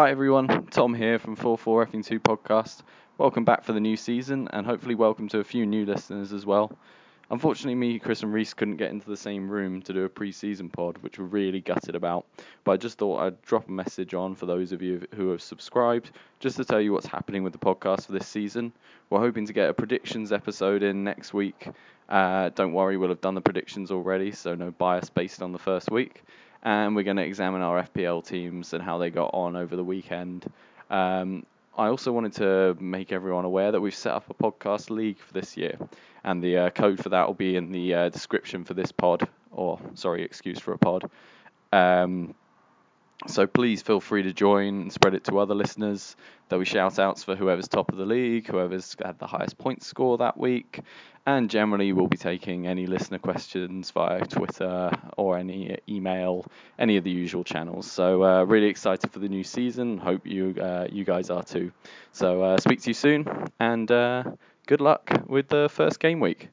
Hi everyone, Tom here from 44 Effing 2 podcast. Welcome back for the new season and hopefully welcome to a few new listeners as well. Unfortunately, me, Chris, and Reese couldn't get into the same room to do a pre season pod, which we're really gutted about. But I just thought I'd drop a message on for those of you who have subscribed, just to tell you what's happening with the podcast for this season. We're hoping to get a predictions episode in next week. Uh, don't worry, we'll have done the predictions already, so no bias based on the first week. And we're going to examine our FPL teams and how they got on over the weekend. Um, I also wanted to make everyone aware that we've set up a podcast league for this year, and the uh, code for that will be in the uh, description for this pod, or sorry, excuse for a pod. Um, so please feel free to join and spread it to other listeners. There'll be shout outs for whoever's top of the league, whoever's had the highest point score that week, and generally we'll be taking any listener questions via Twitter or any email, any of the usual channels. So uh, really excited for the new season. Hope you uh, you guys are too. So uh, speak to you soon, and uh, good luck with the first game week.